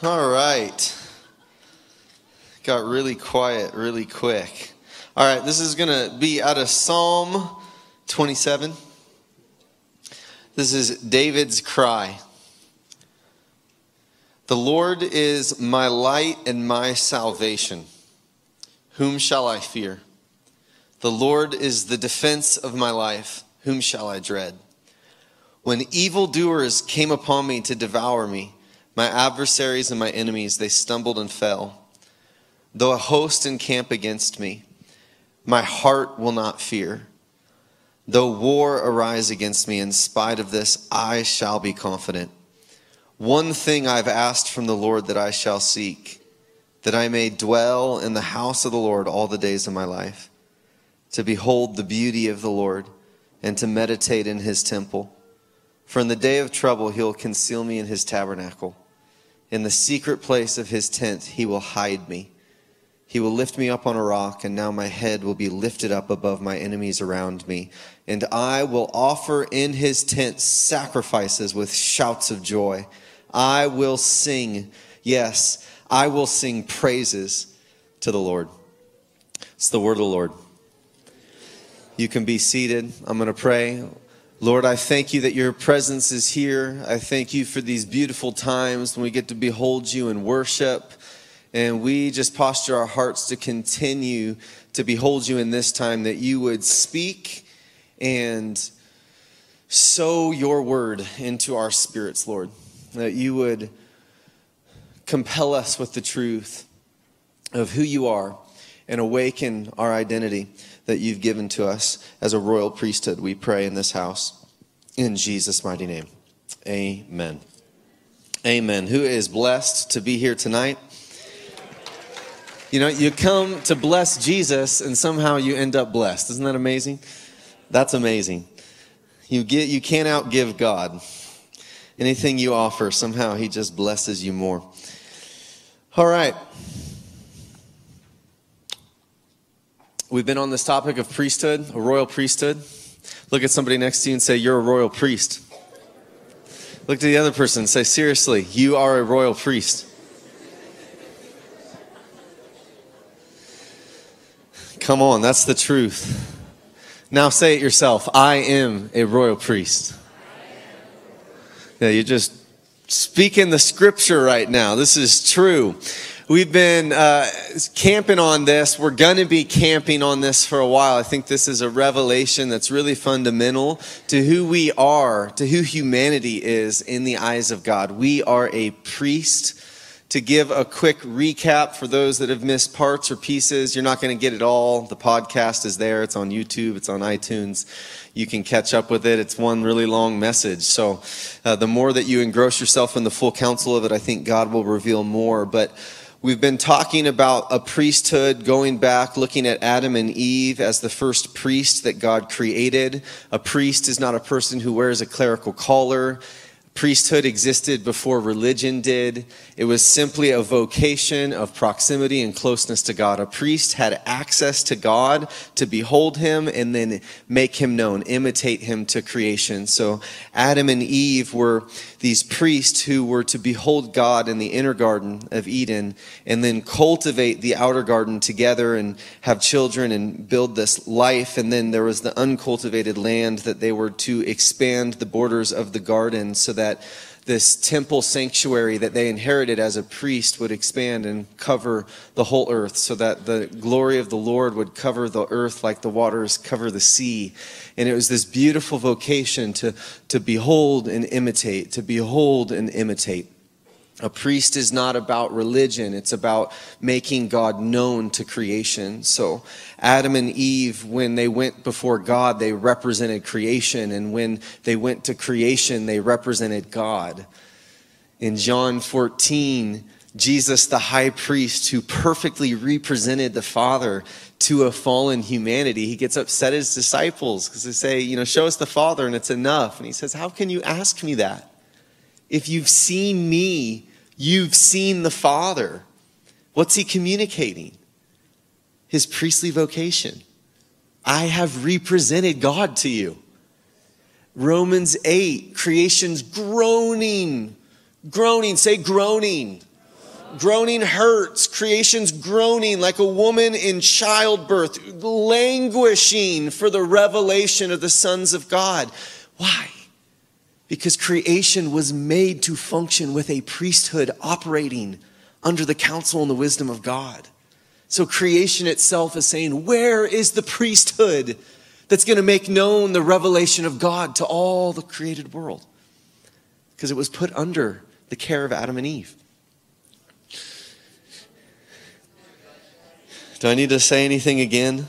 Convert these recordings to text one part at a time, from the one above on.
All right. Got really quiet really quick. All right, this is going to be out of Psalm 27. This is David's cry. The Lord is my light and my salvation. Whom shall I fear? The Lord is the defense of my life. Whom shall I dread? When evildoers came upon me to devour me, my adversaries and my enemies, they stumbled and fell. Though a host encamp against me, my heart will not fear. Though war arise against me, in spite of this, I shall be confident. One thing I've asked from the Lord that I shall seek, that I may dwell in the house of the Lord all the days of my life, to behold the beauty of the Lord and to meditate in his temple. For in the day of trouble, he'll conceal me in his tabernacle. In the secret place of his tent, he will hide me. He will lift me up on a rock, and now my head will be lifted up above my enemies around me. And I will offer in his tent sacrifices with shouts of joy. I will sing, yes, I will sing praises to the Lord. It's the word of the Lord. You can be seated. I'm going to pray. Lord, I thank you that your presence is here. I thank you for these beautiful times when we get to behold you and worship. And we just posture our hearts to continue to behold you in this time, that you would speak and sow your word into our spirits, Lord. That you would compel us with the truth of who you are and awaken our identity that you've given to us as a royal priesthood, we pray in this house. In Jesus' mighty name. Amen. Amen. Who is blessed to be here tonight? You know, you come to bless Jesus and somehow you end up blessed. Isn't that amazing? That's amazing. You get you can't outgive God. Anything you offer, somehow he just blesses you more. All right. We've been on this topic of priesthood, a royal priesthood. Look at somebody next to you and say, You're a royal priest. Look to the other person and say, Seriously, you are a royal priest. Come on, that's the truth. Now say it yourself I am a royal priest. Yeah, you're just speaking the scripture right now. This is true. We've been uh, camping on this. We're going to be camping on this for a while. I think this is a revelation that's really fundamental to who we are, to who humanity is in the eyes of God. We are a priest. To give a quick recap for those that have missed parts or pieces, you're not going to get it all. The podcast is there, it's on YouTube, it's on iTunes. You can catch up with it. It's one really long message. So, uh, the more that you engross yourself in the full counsel of it, I think God will reveal more. But We've been talking about a priesthood, going back, looking at Adam and Eve as the first priest that God created. A priest is not a person who wears a clerical collar. Priesthood existed before religion did. It was simply a vocation of proximity and closeness to God. A priest had access to God to behold him and then make him known, imitate him to creation. So Adam and Eve were these priests who were to behold God in the inner garden of Eden and then cultivate the outer garden together and have children and build this life. And then there was the uncultivated land that they were to expand the borders of the garden so that this temple sanctuary that they inherited as a priest would expand and cover the whole earth so that the glory of the Lord would cover the earth like the waters cover the sea. And it was this beautiful vocation to, to behold and imitate, to behold and imitate. A priest is not about religion, it's about making God known to creation. So, Adam and Eve, when they went before God, they represented creation, and when they went to creation, they represented God. In John 14, Jesus, the high priest who perfectly represented the Father to a fallen humanity, he gets upset at his disciples because they say, You know, show us the Father and it's enough. And he says, How can you ask me that? If you've seen me, you've seen the Father. What's he communicating? His priestly vocation. I have represented God to you. Romans 8, creation's groaning, groaning, say groaning. Groaning hurts. Creation's groaning like a woman in childbirth, languishing for the revelation of the sons of God. Why? Because creation was made to function with a priesthood operating under the counsel and the wisdom of God. So creation itself is saying, Where is the priesthood that's going to make known the revelation of God to all the created world? Because it was put under the care of Adam and Eve. Do I need to say anything again?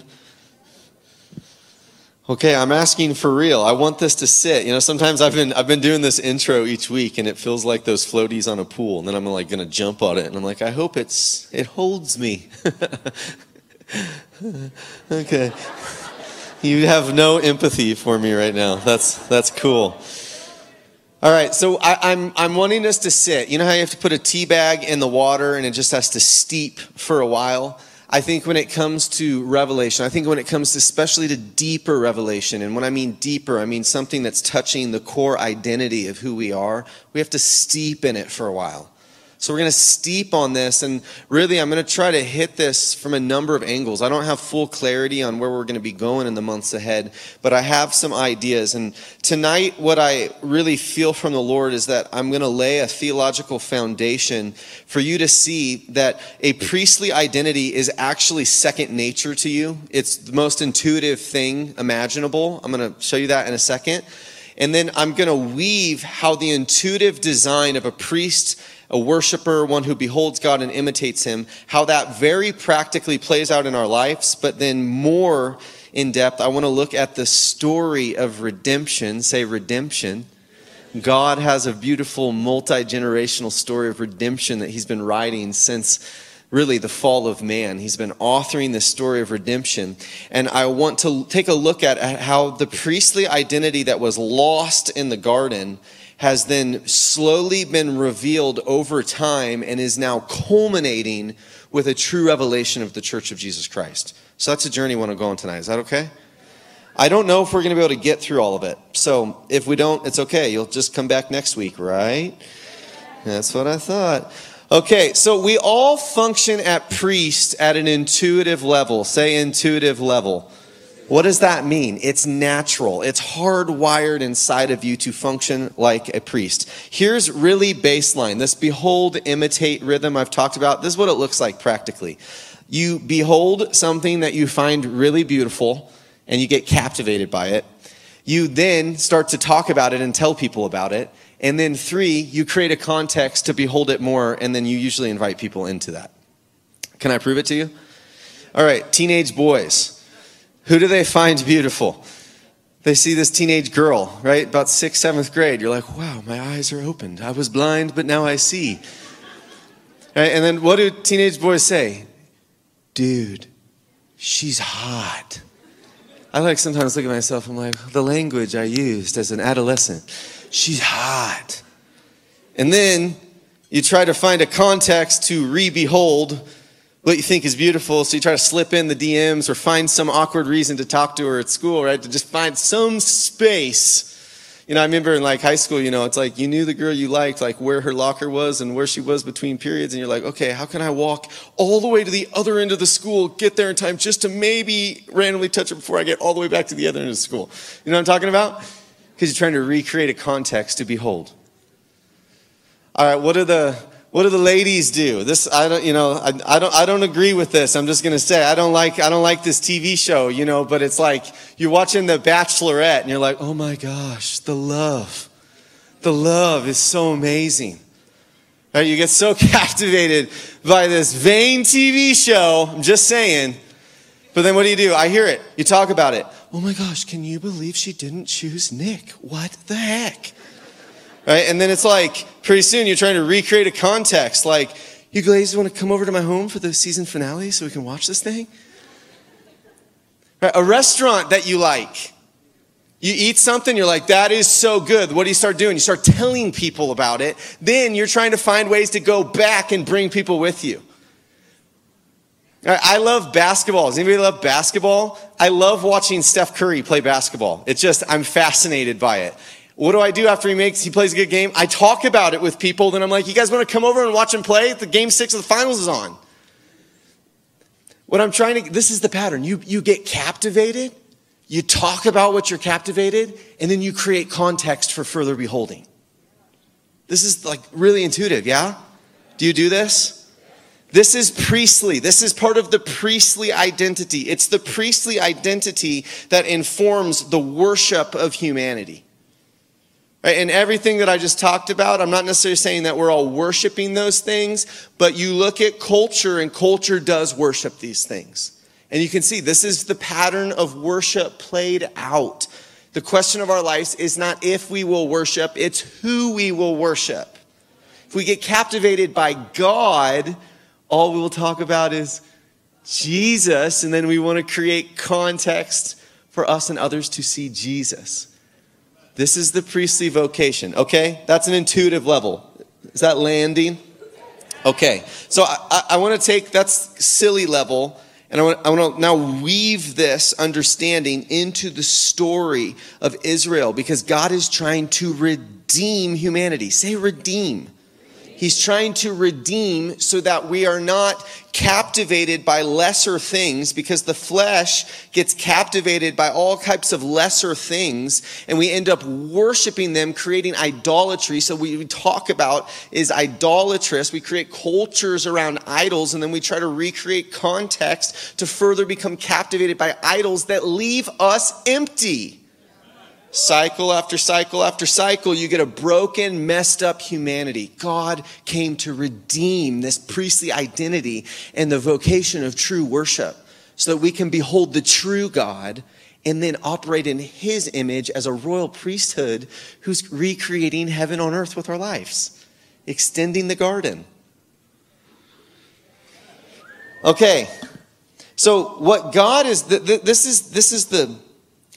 Okay, I'm asking for real. I want this to sit. You know, sometimes I've been I've been doing this intro each week and it feels like those floaties on a pool and then I'm like going to jump on it and I'm like I hope it's it holds me. okay. You have no empathy for me right now. That's that's cool. All right, so I, am I'm, I'm wanting us to sit. You know how you have to put a tea bag in the water and it just has to steep for a while? I think when it comes to revelation, I think when it comes especially to deeper revelation, and when I mean deeper, I mean something that's touching the core identity of who we are, we have to steep in it for a while. So we're going to steep on this. And really, I'm going to try to hit this from a number of angles. I don't have full clarity on where we're going to be going in the months ahead, but I have some ideas. And tonight, what I really feel from the Lord is that I'm going to lay a theological foundation for you to see that a priestly identity is actually second nature to you. It's the most intuitive thing imaginable. I'm going to show you that in a second. And then I'm going to weave how the intuitive design of a priest a worshiper, one who beholds God and imitates him, how that very practically plays out in our lives, but then more in depth, I want to look at the story of redemption. Say redemption. God has a beautiful multi generational story of redemption that he's been writing since really the fall of man. He's been authoring the story of redemption. And I want to take a look at how the priestly identity that was lost in the garden has then slowly been revealed over time and is now culminating with a true revelation of the church of Jesus Christ. So that's a journey we want to go on tonight. Is that okay? I don't know if we're going to be able to get through all of it. So if we don't, it's okay. You'll just come back next week, right? That's what I thought. Okay, so we all function at priest at an intuitive level. Say intuitive level. What does that mean? It's natural. It's hardwired inside of you to function like a priest. Here's really baseline. This behold, imitate rhythm I've talked about. This is what it looks like practically. You behold something that you find really beautiful and you get captivated by it. You then start to talk about it and tell people about it. And then three, you create a context to behold it more and then you usually invite people into that. Can I prove it to you? All right, teenage boys. Who do they find beautiful? They see this teenage girl, right? About sixth, seventh grade. You're like, wow, my eyes are opened. I was blind, but now I see. Right? And then what do teenage boys say? Dude, she's hot. I like sometimes look at myself, I'm like, the language I used as an adolescent. She's hot. And then you try to find a context to re behold what you think is beautiful, so you try to slip in the DMs or find some awkward reason to talk to her at school, right? To just find some space. You know, I remember in like high school, you know, it's like you knew the girl you liked, like where her locker was and where she was between periods, and you're like, okay, how can I walk all the way to the other end of the school, get there in time just to maybe randomly touch her before I get all the way back to the other end of the school? You know what I'm talking about? Because you're trying to recreate a context to behold. All right, what are the what do the ladies do? This I don't, you know, I, I don't, I don't agree with this. I'm just gonna say I don't like, I don't like this TV show, you know. But it's like you're watching The Bachelorette, and you're like, oh my gosh, the love, the love is so amazing. Right? You get so captivated by this vain TV show. I'm just saying. But then what do you do? I hear it. You talk about it. Oh my gosh, can you believe she didn't choose Nick? What the heck? Right? And then it's like, pretty soon you're trying to recreate a context. Like, you guys want to come over to my home for the season finale so we can watch this thing? Right? A restaurant that you like. You eat something, you're like, that is so good. What do you start doing? You start telling people about it. Then you're trying to find ways to go back and bring people with you. I love basketball. Does anybody love basketball? I love watching Steph Curry play basketball. It's just, I'm fascinated by it. What do I do after he makes he plays a good game? I talk about it with people. Then I'm like, you guys want to come over and watch him play? The game six of the finals is on. What I'm trying to this is the pattern. You you get captivated, you talk about what you're captivated, and then you create context for further beholding. This is like really intuitive, yeah? Do you do this? This is priestly. This is part of the priestly identity. It's the priestly identity that informs the worship of humanity. And everything that I just talked about, I'm not necessarily saying that we're all worshiping those things, but you look at culture, and culture does worship these things. And you can see this is the pattern of worship played out. The question of our lives is not if we will worship, it's who we will worship. If we get captivated by God, all we will talk about is Jesus, and then we want to create context for us and others to see Jesus. This is the priestly vocation, okay? That's an intuitive level. Is that landing? Okay, so I, I, I want to take that's silly level, and I want, I want to now weave this understanding into the story of Israel because God is trying to redeem humanity. Say redeem. He's trying to redeem so that we are not captivated by lesser things because the flesh gets captivated by all types of lesser things and we end up worshiping them, creating idolatry. So we talk about is idolatrous. We create cultures around idols and then we try to recreate context to further become captivated by idols that leave us empty. Cycle after cycle after cycle, you get a broken, messed up humanity. God came to redeem this priestly identity and the vocation of true worship so that we can behold the true God and then operate in his image as a royal priesthood who's recreating heaven on earth with our lives, extending the garden. Okay, so what God is, this is, this is the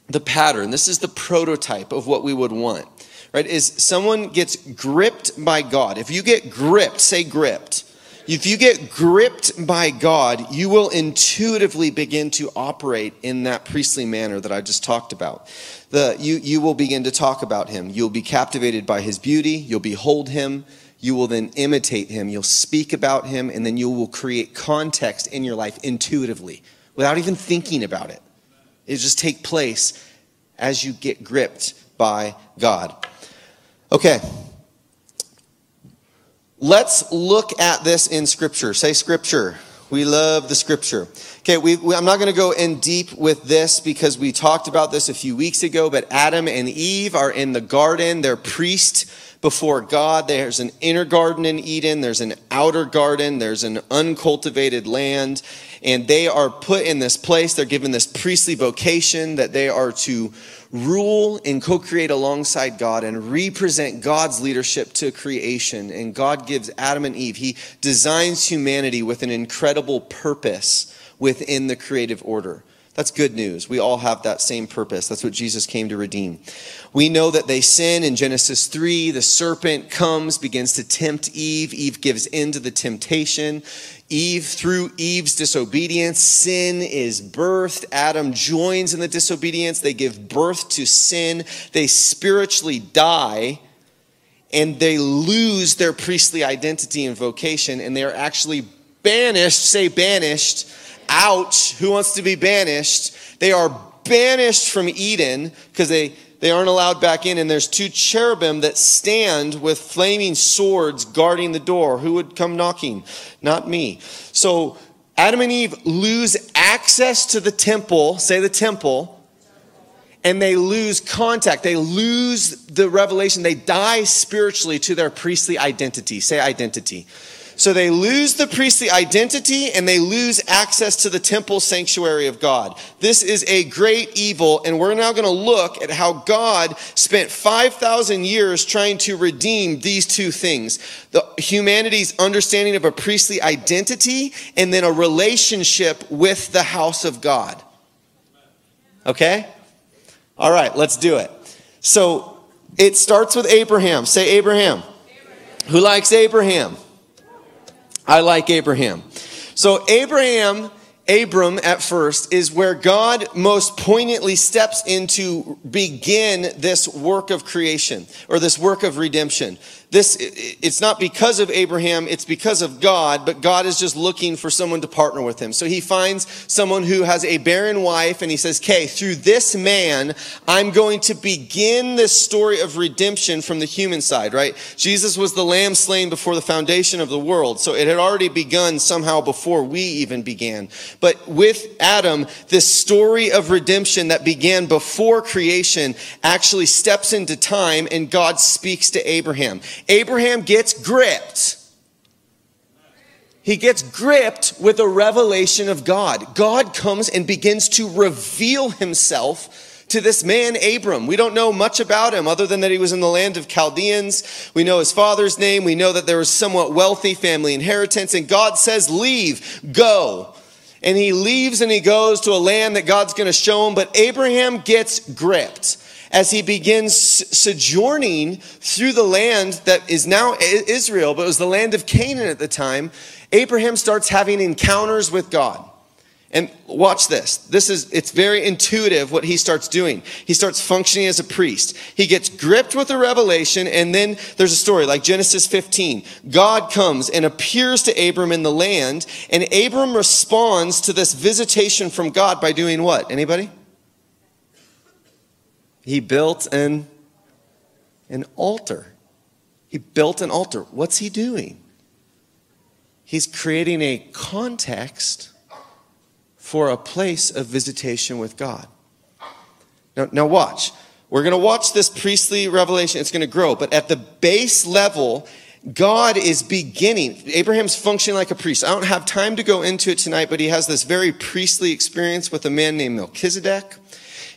the pattern, this is the prototype of what we would want, right? Is someone gets gripped by God. If you get gripped, say gripped. If you get gripped by God, you will intuitively begin to operate in that priestly manner that I just talked about. The, you, you will begin to talk about him. You'll be captivated by his beauty. You'll behold him. You will then imitate him. You'll speak about him, and then you will create context in your life intuitively without even thinking about it. It just take place as you get gripped by God. Okay. Let's look at this in Scripture. Say Scripture. We love the Scripture. Okay, we, we, I'm not going to go in deep with this because we talked about this a few weeks ago, but Adam and Eve are in the garden. They're priests before God. There's an inner garden in Eden, there's an outer garden, there's an uncultivated land and they are put in this place. They're given this priestly vocation that they are to rule and co create alongside God and represent God's leadership to creation. And God gives Adam and Eve, He designs humanity with an incredible purpose within the creative order. That's good news. We all have that same purpose. That's what Jesus came to redeem. We know that they sin in Genesis 3. The serpent comes, begins to tempt Eve. Eve gives in to the temptation. Eve, through Eve's disobedience, sin is birthed. Adam joins in the disobedience. They give birth to sin. They spiritually die and they lose their priestly identity and vocation and they are actually banished, say banished, ouch, who wants to be banished? They are banished from Eden because they they aren't allowed back in, and there's two cherubim that stand with flaming swords guarding the door. Who would come knocking? Not me. So Adam and Eve lose access to the temple, say the temple, and they lose contact. They lose the revelation. They die spiritually to their priestly identity. Say identity. So they lose the priestly identity and they lose access to the temple sanctuary of God. This is a great evil, and we're now going to look at how God spent 5,000 years trying to redeem these two things the humanity's understanding of a priestly identity and then a relationship with the house of God. Okay? All right, let's do it. So it starts with Abraham. Say Abraham. Abraham. Who likes Abraham? I like Abraham. So Abraham Abram at first is where God most poignantly steps in to begin this work of creation or this work of redemption this it's not because of Abraham, it's because of God, but God is just looking for someone to partner with him. So he finds someone who has a barren wife and he says, "Okay, through this man, I'm going to begin this story of redemption from the human side, right? Jesus was the lamb slain before the foundation of the world. So it had already begun somehow before we even began. But with Adam, this story of redemption that began before creation actually steps into time and God speaks to Abraham. Abraham gets gripped. He gets gripped with a revelation of God. God comes and begins to reveal himself to this man, Abram. We don't know much about him other than that he was in the land of Chaldeans. We know his father's name. We know that there was somewhat wealthy family inheritance. And God says, Leave, go. And he leaves and he goes to a land that God's going to show him. But Abraham gets gripped as he begins sojourning through the land that is now Israel, but it was the land of Canaan at the time, Abraham starts having encounters with God. And watch this. This is, it's very intuitive what he starts doing. He starts functioning as a priest. He gets gripped with a revelation, and then there's a story like Genesis 15. God comes and appears to Abram in the land, and Abram responds to this visitation from God by doing what? Anybody? He built an, an altar. He built an altar. What's he doing? He's creating a context for a place of visitation with God. Now, now watch. We're going to watch this priestly revelation. It's going to grow. But at the base level, God is beginning. Abraham's functioning like a priest. I don't have time to go into it tonight, but he has this very priestly experience with a man named Melchizedek.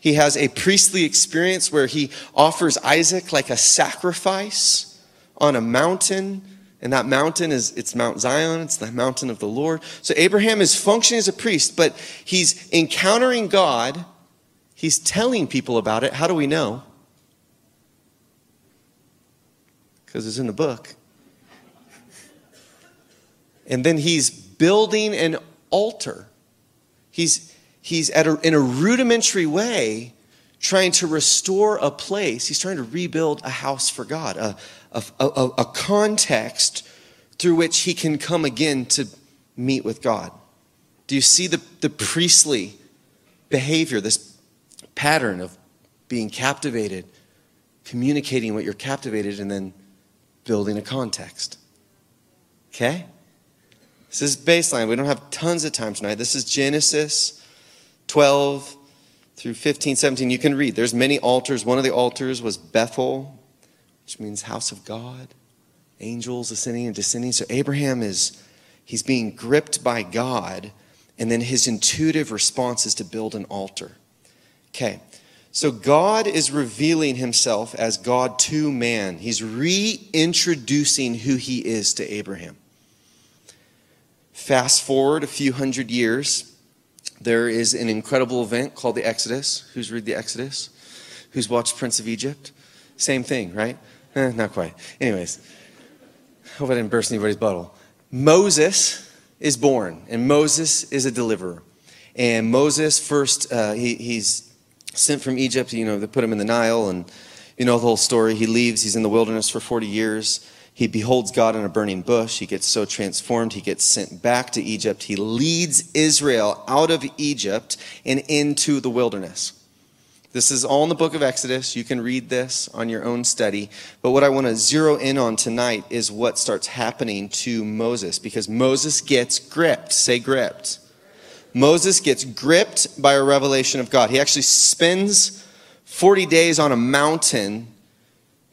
He has a priestly experience where he offers Isaac like a sacrifice on a mountain. And that mountain is, it's Mount Zion. It's the mountain of the Lord. So Abraham is functioning as a priest, but he's encountering God. He's telling people about it. How do we know? Because it's in the book. And then he's building an altar. He's, he's at a, in a rudimentary way trying to restore a place. He's trying to rebuild a house for God, a, a, a, a context through which he can come again to meet with God. Do you see the, the priestly behavior, this pattern of being captivated, communicating what you're captivated, and then building a context? Okay? This is baseline. We don't have tons of time tonight. This is Genesis 12 through 15, 17, you can read. There's many altars. One of the altars was Bethel, which means house of God, angels ascending and descending. So Abraham is, he's being gripped by God, and then his intuitive response is to build an altar. Okay. So God is revealing himself as God to man. He's reintroducing who he is to Abraham. Fast forward a few hundred years there is an incredible event called the Exodus. Who's read the Exodus? Who's watched Prince of Egypt? Same thing, right? Eh, not quite. Anyways, hope I didn't burst anybody's bubble. Moses is born, and Moses is a deliverer. And Moses first, uh, he, he's sent from Egypt. You know, they put him in the Nile, and you know the whole story. He leaves. He's in the wilderness for 40 years. He beholds God in a burning bush. He gets so transformed. He gets sent back to Egypt. He leads Israel out of Egypt and into the wilderness. This is all in the book of Exodus. You can read this on your own study. But what I want to zero in on tonight is what starts happening to Moses because Moses gets gripped. Say gripped. Moses gets gripped by a revelation of God. He actually spends 40 days on a mountain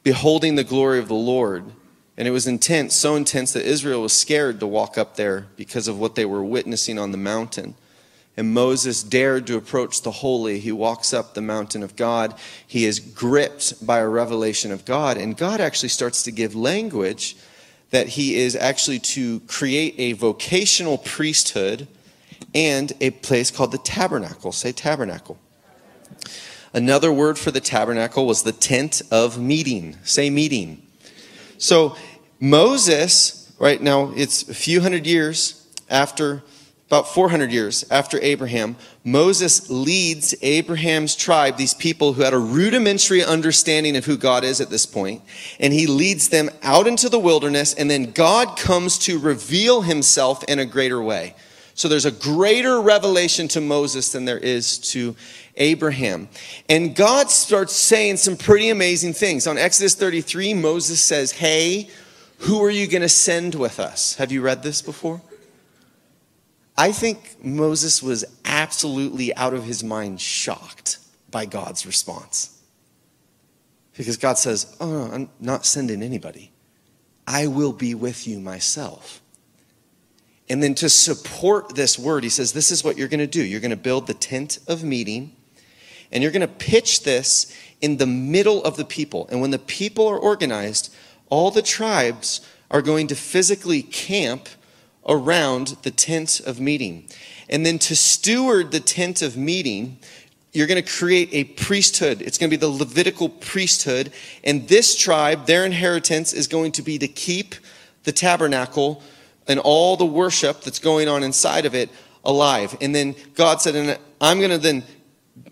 beholding the glory of the Lord. And it was intense, so intense that Israel was scared to walk up there because of what they were witnessing on the mountain. And Moses dared to approach the holy. He walks up the mountain of God. He is gripped by a revelation of God. And God actually starts to give language that he is actually to create a vocational priesthood and a place called the tabernacle. Say tabernacle. Another word for the tabernacle was the tent of meeting. Say meeting. So Moses, right now, it's a few hundred years after about 400 years after Abraham, Moses leads Abraham's tribe, these people who had a rudimentary understanding of who God is at this point, and he leads them out into the wilderness, and then God comes to reveal himself in a greater way. So there's a greater revelation to Moses than there is to Abraham. And God starts saying some pretty amazing things. On Exodus 33, Moses says, Hey, who are you going to send with us? Have you read this before? I think Moses was absolutely out of his mind shocked by God's response. Because God says, Oh, I'm not sending anybody. I will be with you myself. And then to support this word, he says, This is what you're going to do. You're going to build the tent of meeting, and you're going to pitch this in the middle of the people. And when the people are organized, all the tribes are going to physically camp around the tent of meeting. And then to steward the tent of meeting, you're going to create a priesthood. It's going to be the Levitical priesthood. And this tribe, their inheritance is going to be to keep the tabernacle and all the worship that's going on inside of it alive. And then God said, and I'm going to then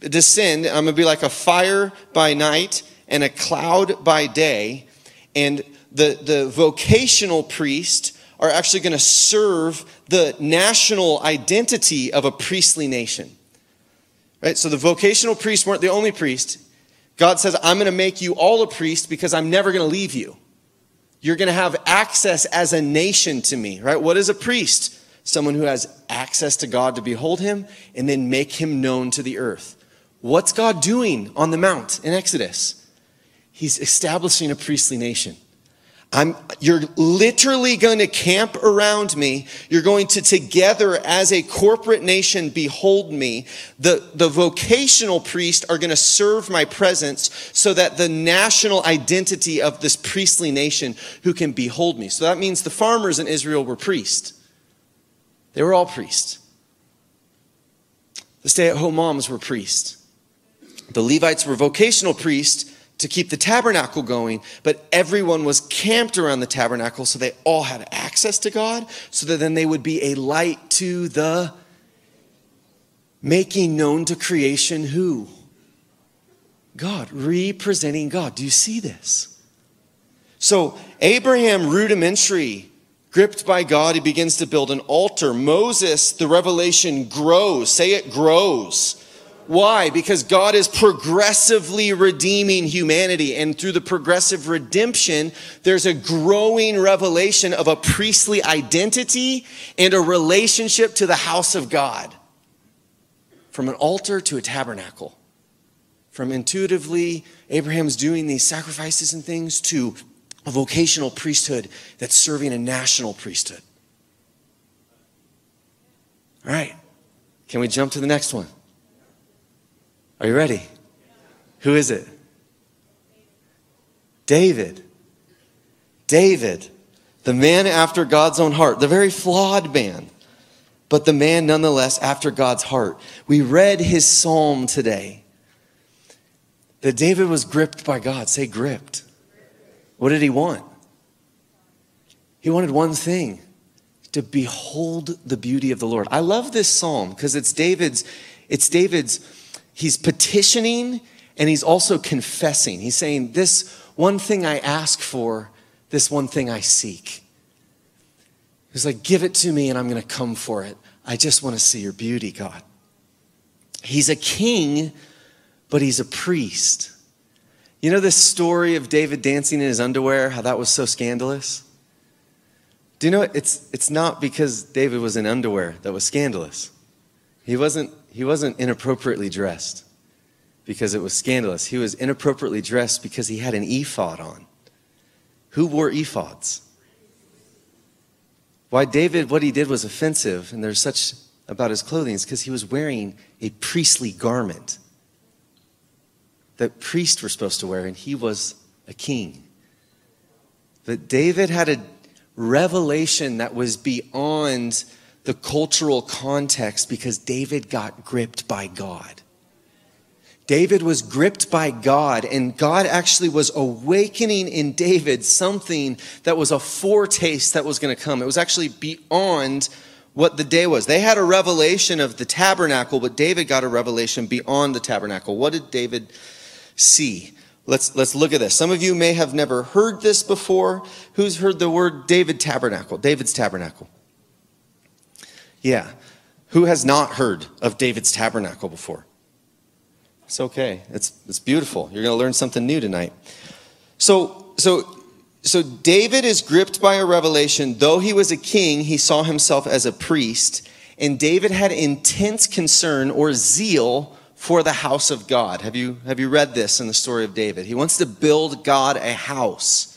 descend. I'm going to be like a fire by night and a cloud by day. And the, the vocational priest are actually going to serve the national identity of a priestly nation. Right? So the vocational priests weren't the only priest. God says, I'm going to make you all a priest because I'm never going to leave you. You're going to have access as a nation to me, right? What is a priest? Someone who has access to God to behold him and then make him known to the earth. What's God doing on the mount in Exodus? He's establishing a priestly nation. I'm, you're literally going to camp around me. You're going to together as a corporate nation behold me. The, the vocational priests are going to serve my presence so that the national identity of this priestly nation who can behold me. So that means the farmers in Israel were priests. They were all priests. The stay at home moms were priests. The Levites were vocational priests to keep the tabernacle going, but everyone was camped around the tabernacle so they all had access to God, so that then they would be a light to the making known to creation who? God, representing God. Do you see this? So, Abraham, rudimentary, gripped by God, he begins to build an altar. Moses, the revelation grows. Say it grows why? Because God is progressively redeeming humanity. And through the progressive redemption, there's a growing revelation of a priestly identity and a relationship to the house of God. From an altar to a tabernacle. From intuitively, Abraham's doing these sacrifices and things to a vocational priesthood that's serving a national priesthood. All right. Can we jump to the next one? Are you ready? Who is it? David. David, the man after God's own heart, the very flawed man, but the man nonetheless after God's heart. We read his psalm today that David was gripped by God. Say, gripped. What did he want? He wanted one thing to behold the beauty of the Lord. I love this psalm because it's David's, it's David's he's petitioning and he's also confessing. He's saying, This one thing I ask for, this one thing I seek. He's like, Give it to me and I'm going to come for it. I just want to see your beauty, God. He's a king, but he's a priest. You know this story of David dancing in his underwear, how that was so scandalous? Do you know it's it's not because David was in underwear that was scandalous. He wasn't he wasn't inappropriately dressed because it was scandalous. He was inappropriately dressed because he had an ephod on. Who wore ephods? Why David, what he did was offensive, and there's such about his clothing, is because he was wearing a priestly garment that priests were supposed to wear, and he was a king. But David had a revelation that was beyond the cultural context because David got gripped by God. David was gripped by God, and God actually was awakening in David something that was a foretaste that was going to come. It was actually beyond what the day was. They had a revelation of the tabernacle, but David got a revelation beyond the tabernacle. What did David see? Let's, let's look at this. Some of you may have never heard this before. Who's heard the word David tabernacle? David's tabernacle. Yeah. Who has not heard of David's tabernacle before? It's okay. It's, it's beautiful. You're going to learn something new tonight. So, so so David is gripped by a revelation. Though he was a king, he saw himself as a priest. And David had intense concern or zeal for the house of God. Have you, have you read this in the story of David? He wants to build God a house.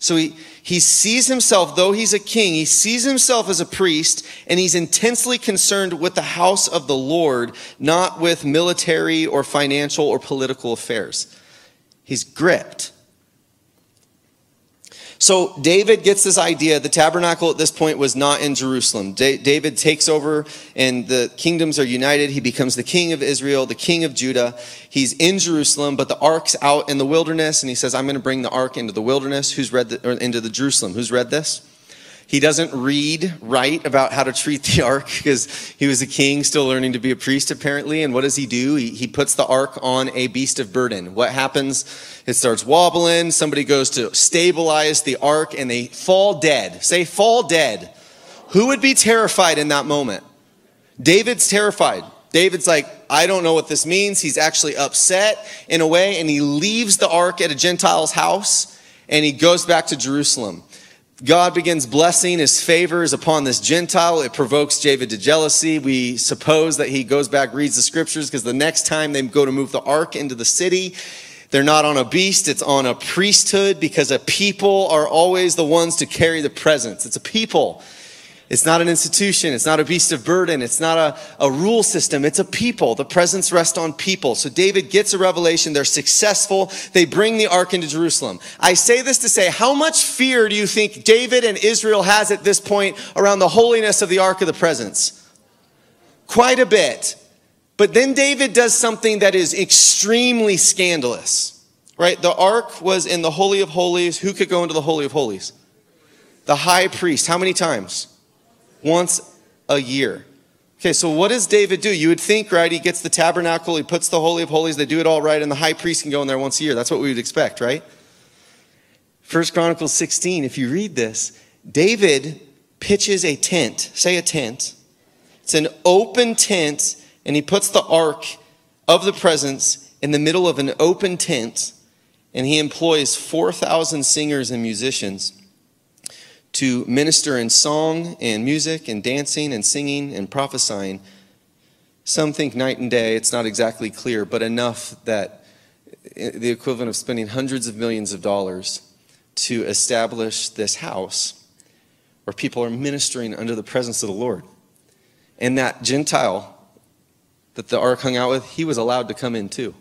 So he, he sees himself, though he's a king, he sees himself as a priest, and he's intensely concerned with the house of the Lord, not with military or financial or political affairs. He's gripped. So David gets this idea. The tabernacle at this point was not in Jerusalem. Da- David takes over and the kingdoms are united. He becomes the king of Israel, the king of Judah. He's in Jerusalem, but the ark's out in the wilderness and he says, I'm going to bring the ark into the wilderness. Who's read the, into the Jerusalem? Who's read this? He doesn't read right about how to treat the ark because he was a king, still learning to be a priest, apparently. And what does he do? He, he puts the ark on a beast of burden. What happens? It starts wobbling. Somebody goes to stabilize the ark and they fall dead. Say, fall dead. Who would be terrified in that moment? David's terrified. David's like, I don't know what this means. He's actually upset in a way, and he leaves the ark at a Gentile's house and he goes back to Jerusalem. God begins blessing his favors upon this Gentile. It provokes David to jealousy. We suppose that he goes back, reads the scriptures, because the next time they go to move the ark into the city, they're not on a beast, it's on a priesthood, because a people are always the ones to carry the presence. It's a people. It's not an institution. It's not a beast of burden. It's not a, a rule system. It's a people. The presence rests on people. So David gets a revelation. They're successful. They bring the ark into Jerusalem. I say this to say, how much fear do you think David and Israel has at this point around the holiness of the ark of the presence? Quite a bit. But then David does something that is extremely scandalous, right? The ark was in the Holy of Holies. Who could go into the Holy of Holies? The high priest. How many times? Once a year. Okay, so what does David do? You would think, right? He gets the tabernacle, he puts the Holy of Holies, they do it all right, and the high priest can go in there once a year. That's what we would expect, right? First Chronicles 16, if you read this, David pitches a tent. Say a tent. It's an open tent, and he puts the ark of the presence in the middle of an open tent, and he employs 4,000 singers and musicians to minister in song and music and dancing and singing and prophesying. Some think night and day, it's not exactly clear, but enough that the equivalent of spending hundreds of millions of dollars to establish this house where people are ministering under the presence of the Lord. And that Gentile that the ark hung out with, he was allowed to come in too.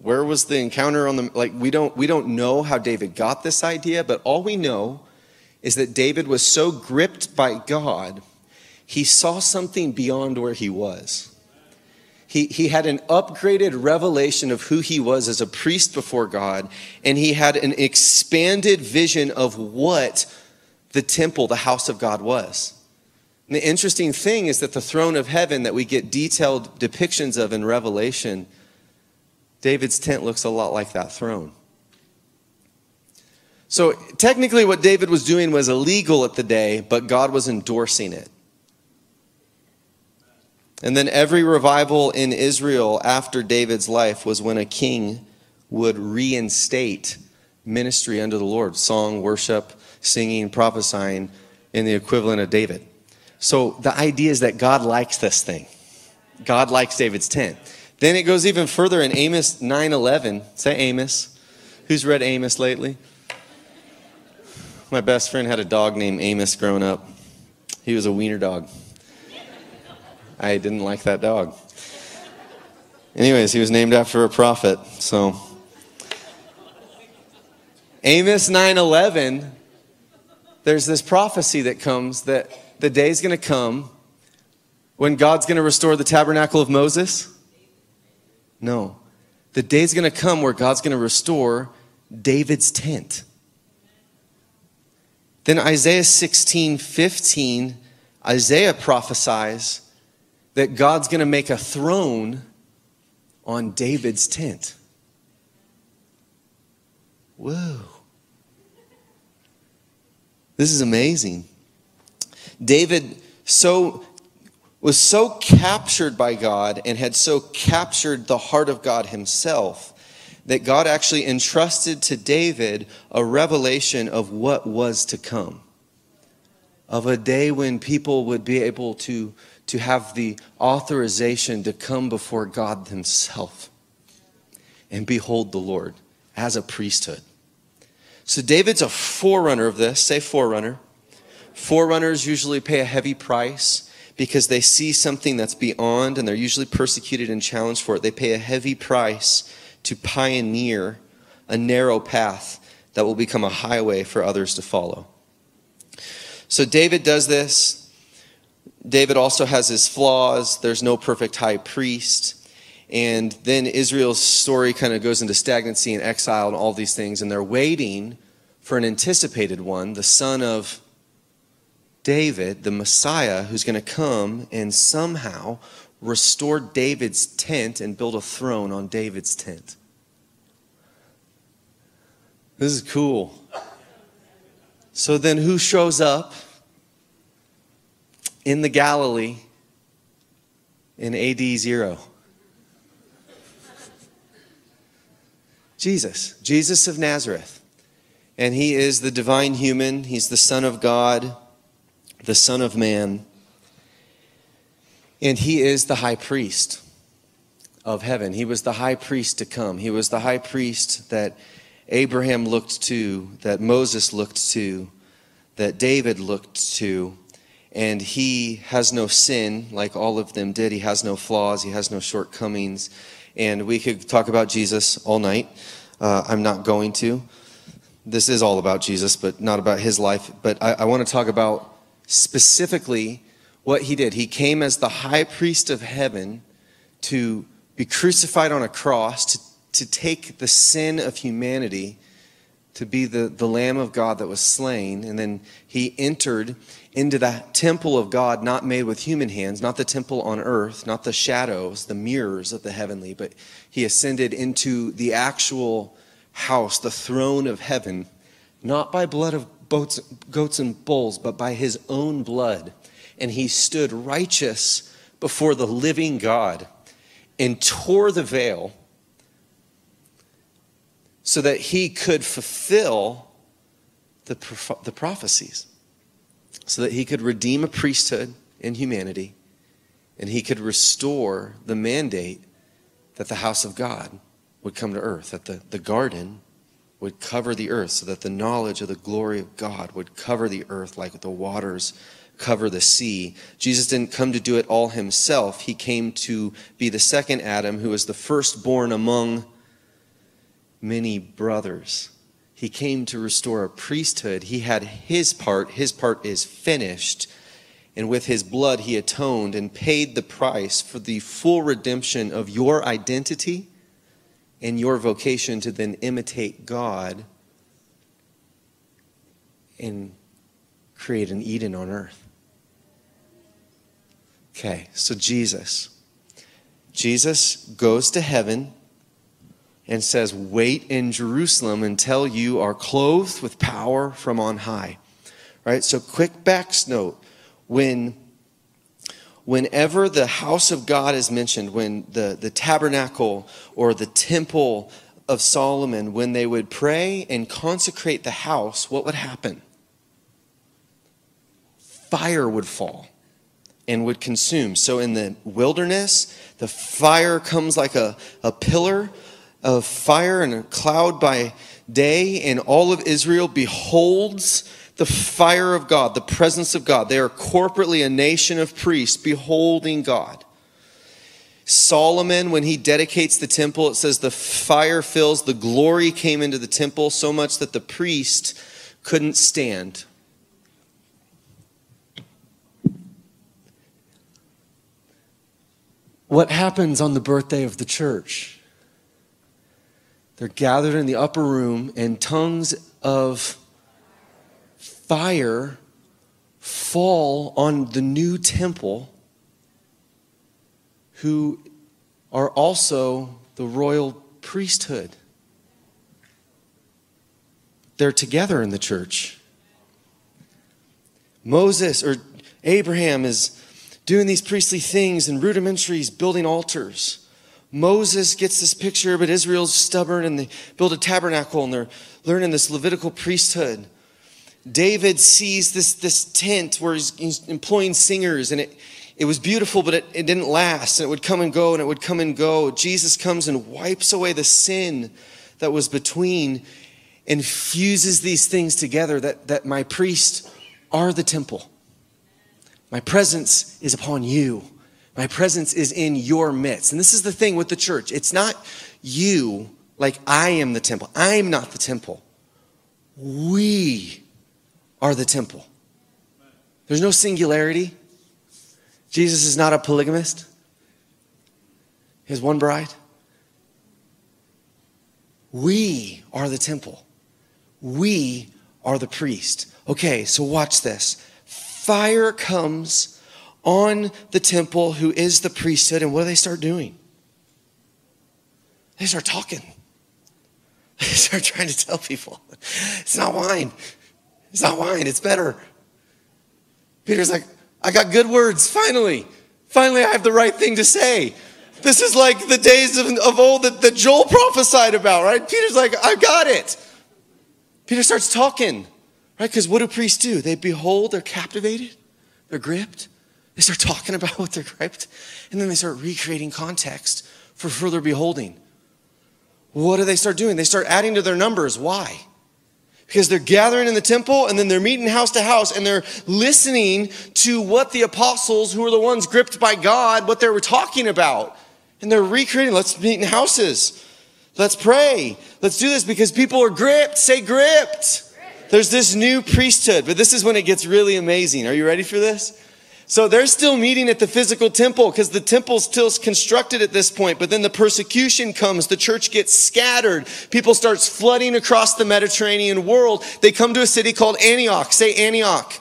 Where was the encounter on the like we don't we don't know how David got this idea, but all we know is that David was so gripped by God, he saw something beyond where he was. He, he had an upgraded revelation of who he was as a priest before God, and he had an expanded vision of what the temple, the house of God was. And the interesting thing is that the throne of heaven that we get detailed depictions of in Revelation David's tent looks a lot like that throne. So, technically, what David was doing was illegal at the day, but God was endorsing it. And then every revival in Israel after David's life was when a king would reinstate ministry under the Lord song, worship, singing, prophesying in the equivalent of David. So, the idea is that God likes this thing. God likes David's tent. Then it goes even further in Amos 9:11. Say Amos. Who's read Amos lately? My best friend had a dog named Amos growing up. He was a wiener dog. I didn't like that dog. Anyways, he was named after a prophet. So Amos 9:11 there's this prophecy that comes that the day's going to come when God's going to restore the tabernacle of Moses no. The day's going to come where God's going to restore David's tent. Then Isaiah 16, 15, Isaiah prophesies that God's going to make a throne on David's tent. Whoa. This is amazing. David so was so captured by God and had so captured the heart of God himself that God actually entrusted to David a revelation of what was to come. Of a day when people would be able to, to have the authorization to come before God Himself and behold the Lord as a priesthood. So David's a forerunner of this. Say forerunner. Forerunners usually pay a heavy price because they see something that's beyond and they're usually persecuted and challenged for it. They pay a heavy price to pioneer a narrow path that will become a highway for others to follow. So David does this. David also has his flaws. There's no perfect high priest. And then Israel's story kind of goes into stagnancy and exile and all these things. And they're waiting for an anticipated one, the son of David, the Messiah, who's going to come and somehow restore David's tent and build a throne on David's tent. This is cool. So then, who shows up in the Galilee in AD 0? Jesus, Jesus of Nazareth. And he is the divine human, he's the Son of God, the Son of Man. And he is the high priest of heaven. He was the high priest to come. He was the high priest that Abraham looked to, that Moses looked to, that David looked to. And he has no sin like all of them did. He has no flaws. He has no shortcomings. And we could talk about Jesus all night. Uh, I'm not going to. This is all about Jesus, but not about his life. But I, I want to talk about specifically what he did. He came as the high priest of heaven to be crucified on a cross, to, to take the sin of humanity, to be the, the Lamb of God that was slain. And then he entered into the temple of God, not made with human hands, not the temple on earth, not the shadows, the mirrors of the heavenly, but he ascended into the actual house, the throne of heaven, not by blood of boats, goats and bulls, but by his own blood. And he stood righteous before the living God and tore the veil so that he could fulfill the, the prophecies, so that he could redeem a priesthood in humanity and he could restore the mandate that the house of God would come to earth, that the, the garden would cover the earth, so that the knowledge of the glory of God would cover the earth like the waters cover the sea. Jesus didn't come to do it all himself. He came to be the second Adam, who was the firstborn among many brothers. He came to restore a priesthood. He had his part. His part is finished. And with his blood, he atoned and paid the price for the full redemption of your identity and your vocation to then imitate God and create an Eden on earth. Okay, so Jesus. Jesus goes to heaven and says, Wait in Jerusalem until you are clothed with power from on high. Right? So, quick back note when whenever the house of God is mentioned, when the, the tabernacle or the temple of Solomon, when they would pray and consecrate the house, what would happen? Fire would fall and would consume. So in the wilderness, the fire comes like a, a pillar of fire and a cloud by day, and all of Israel beholds the fire of God, the presence of God. They are corporately a nation of priests beholding God. Solomon, when he dedicates the temple, it says the fire fills, the glory came into the temple so much that the priest couldn't stand. What happens on the birthday of the church? They're gathered in the upper room, and tongues of fire fall on the new temple, who are also the royal priesthood. They're together in the church. Moses or Abraham is doing these priestly things and rudimentaries, building altars. Moses gets this picture, but Israel's stubborn and they build a tabernacle and they're learning this Levitical priesthood. David sees this, this tent where he's, he's employing singers and it, it was beautiful, but it, it didn't last and it would come and go and it would come and go. Jesus comes and wipes away the sin that was between and fuses these things together that, that my priests are the temple. My presence is upon you. My presence is in your midst. And this is the thing with the church it's not you like I am the temple. I'm not the temple. We are the temple. There's no singularity. Jesus is not a polygamist. He has one bride. We are the temple. We are the priest. Okay, so watch this. Fire comes on the temple, who is the priesthood, and what do they start doing? They start talking. They start trying to tell people it's not wine. It's not wine, it's better. Peter's like, I got good words, finally. Finally, I have the right thing to say. This is like the days of, of old that, that Joel prophesied about, right? Peter's like, I got it. Peter starts talking, right? Because what do priests do? They behold, they're captivated, they're gripped. They start talking about what they're gripped, and then they start recreating context for further beholding. What do they start doing? They start adding to their numbers. Why? Because they're gathering in the temple and then they're meeting house to house and they're listening to what the apostles, who are the ones gripped by God, what they were talking about. And they're recreating. Let's meet in houses. Let's pray. Let's do this because people are gripped. Say gripped. There's this new priesthood, but this is when it gets really amazing. Are you ready for this? So they're still meeting at the physical temple because the temple's still constructed at this point. But then the persecution comes. The church gets scattered. People starts flooding across the Mediterranean world. They come to a city called Antioch. Say Antioch.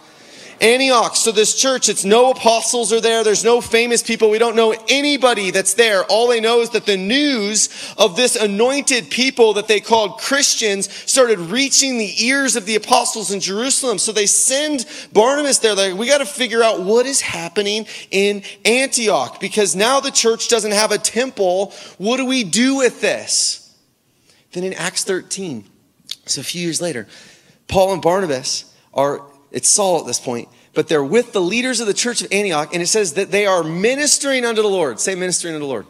Antioch. So this church, it's no apostles are there. There's no famous people. We don't know anybody that's there. All they know is that the news of this anointed people that they called Christians started reaching the ears of the apostles in Jerusalem. So they send Barnabas there. Like, we got to figure out what is happening in Antioch because now the church doesn't have a temple. What do we do with this? Then in Acts 13, so a few years later, Paul and Barnabas are it's Saul at this point, but they're with the leaders of the church of Antioch, and it says that they are ministering unto the Lord. Say ministering unto the Lord.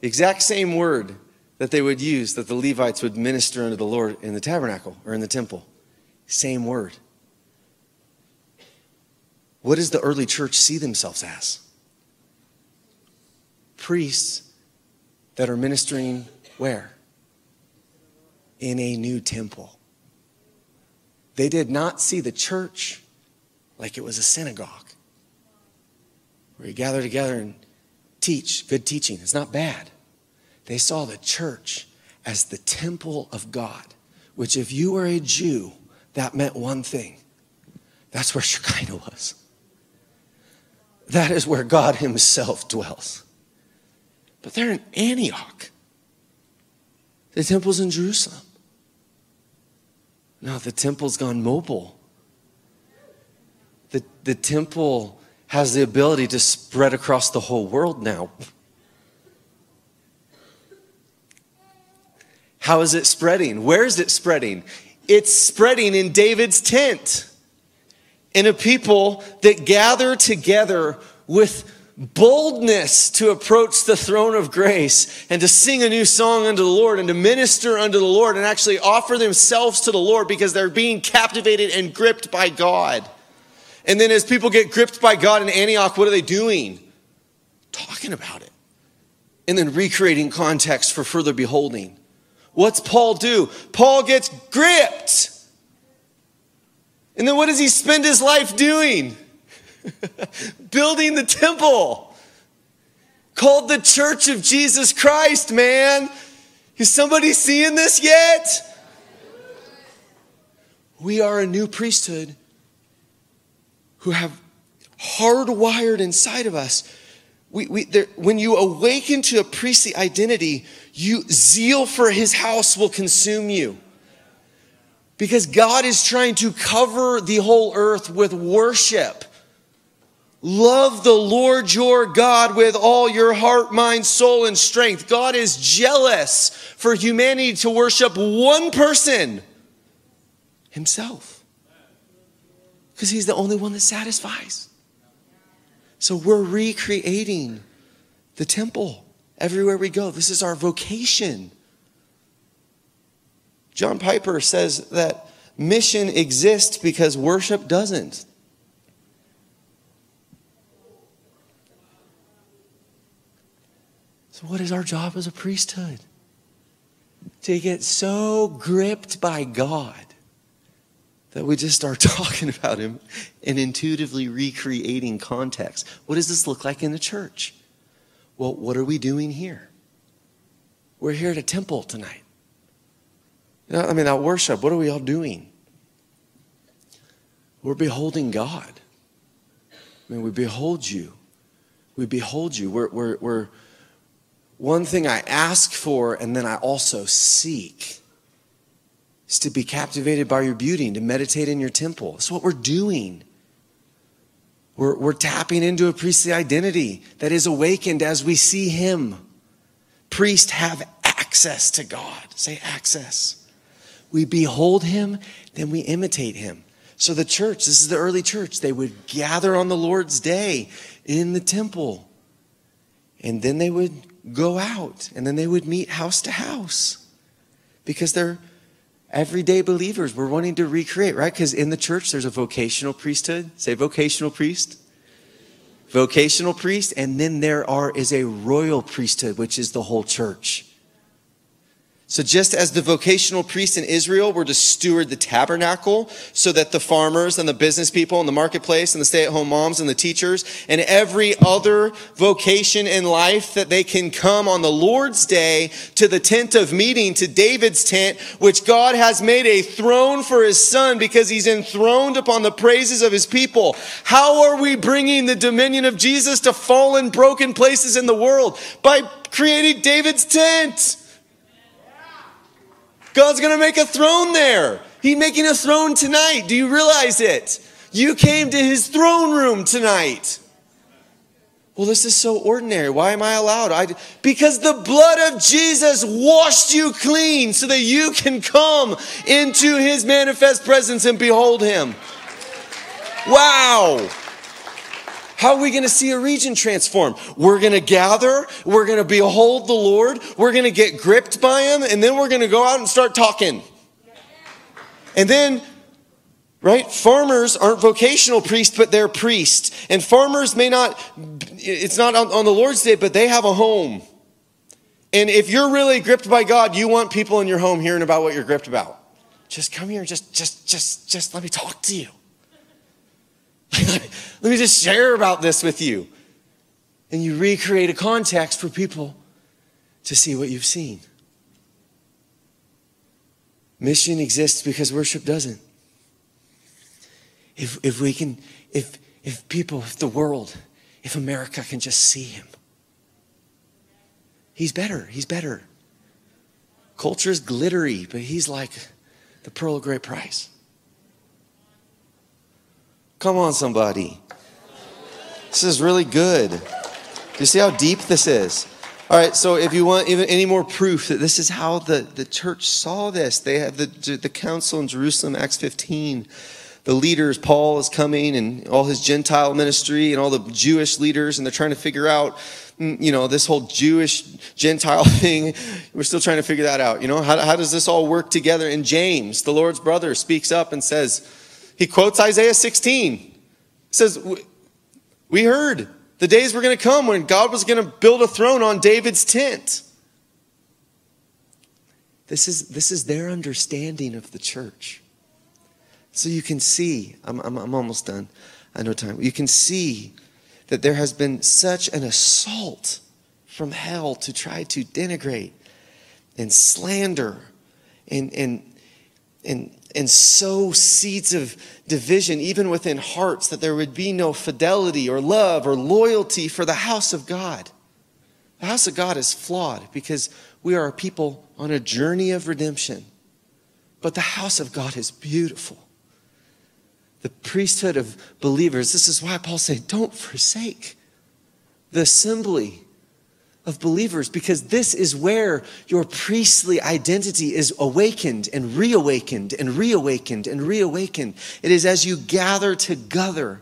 The exact same word that they would use that the Levites would minister unto the Lord in the tabernacle or in the temple. Same word. What does the early church see themselves as? Priests that are ministering where? In a new temple. They did not see the church like it was a synagogue where you gather together and teach good teaching. It's not bad. They saw the church as the temple of God, which, if you were a Jew, that meant one thing that's where Shekinah was. That is where God Himself dwells. But they're in Antioch. The temple's in Jerusalem. No, the temple's gone mobile. The, the temple has the ability to spread across the whole world now. How is it spreading? Where is it spreading? It's spreading in David's tent. In a people that gather together with boldness to approach the throne of grace and to sing a new song unto the Lord and to minister unto the Lord and actually offer themselves to the Lord because they're being captivated and gripped by God. And then as people get gripped by God in Antioch, what are they doing? Talking about it. And then recreating context for further beholding. What's Paul do? Paul gets gripped. And then what does he spend his life doing? building the temple called the Church of Jesus Christ, man. Is somebody seeing this yet? We are a new priesthood who have hardwired inside of us. We, we, there, when you awaken to a priestly identity, you zeal for his house will consume you. Because God is trying to cover the whole earth with worship. Love the Lord your God with all your heart, mind, soul, and strength. God is jealous for humanity to worship one person Himself. Because He's the only one that satisfies. So we're recreating the temple everywhere we go. This is our vocation. John Piper says that mission exists because worship doesn't. So, what is our job as a priesthood? To get so gripped by God that we just start talking about Him and intuitively recreating context. What does this look like in the church? Well, what are we doing here? We're here at a temple tonight. You know, I mean, at worship, what are we all doing? We're beholding God. I mean, we behold you. We behold you. We're, we're, we're one thing I ask for and then I also seek is to be captivated by your beauty and to meditate in your temple. That's what we're doing. We're, we're tapping into a priestly identity that is awakened as we see Him. Priests have access to God. Say access. We behold Him, then we imitate Him. So the church, this is the early church, they would gather on the Lord's day in the temple. And then they would go out and then they would meet house to house because they're everyday believers. We're wanting to recreate, right? Because in the church, there's a vocational priesthood. Say vocational priest. Vocational priest. And then there are is a royal priesthood, which is the whole church. So, just as the vocational priests in Israel were to steward the tabernacle so that the farmers and the business people and the marketplace and the stay at home moms and the teachers and every other vocation in life that they can come on the Lord's day to the tent of meeting, to David's tent, which God has made a throne for his son because he's enthroned upon the praises of his people. How are we bringing the dominion of Jesus to fallen, broken places in the world? By creating David's tent. God's going to make a throne there. He's making a throne tonight. Do you realize it? You came to his throne room tonight. Well, this is so ordinary. Why am I allowed? I, because the blood of Jesus washed you clean so that you can come into his manifest presence and behold him. Wow. How are we going to see a region transform? We're going to gather, we're going to behold the Lord, we're going to get gripped by Him, and then we're going to go out and start talking. And then, right, farmers aren't vocational priests, but they're priests. And farmers may not, it's not on, on the Lord's day, but they have a home. And if you're really gripped by God, you want people in your home hearing about what you're gripped about. Just come here, just, just, just, just let me talk to you. Let me just share about this with you. And you recreate a context for people to see what you've seen. Mission exists because worship doesn't. If, if we can, if, if people, if the world, if America can just see him, he's better. He's better. Culture is glittery, but he's like the pearl of great price. Come on, somebody. This is really good. Do you see how deep this is? All right, so if you want even any more proof that this is how the, the church saw this, they have the, the council in Jerusalem, Acts 15. The leaders, Paul is coming and all his Gentile ministry and all the Jewish leaders, and they're trying to figure out, mm, you know, this whole Jewish Gentile thing. We're still trying to figure that out. You know, how, how does this all work together? And James, the Lord's brother, speaks up and says, he quotes Isaiah 16. He says, We heard the days were going to come when God was going to build a throne on David's tent. This is, this is their understanding of the church. So you can see, I'm, I'm, I'm almost done. I know time. You can see that there has been such an assault from hell to try to denigrate and slander and, and, and and sow seeds of division, even within hearts, that there would be no fidelity or love or loyalty for the house of God. The house of God is flawed because we are a people on a journey of redemption. But the house of God is beautiful. The priesthood of believers, this is why Paul said, don't forsake the assembly of believers because this is where your priestly identity is awakened and reawakened and reawakened and reawakened. It is as you gather together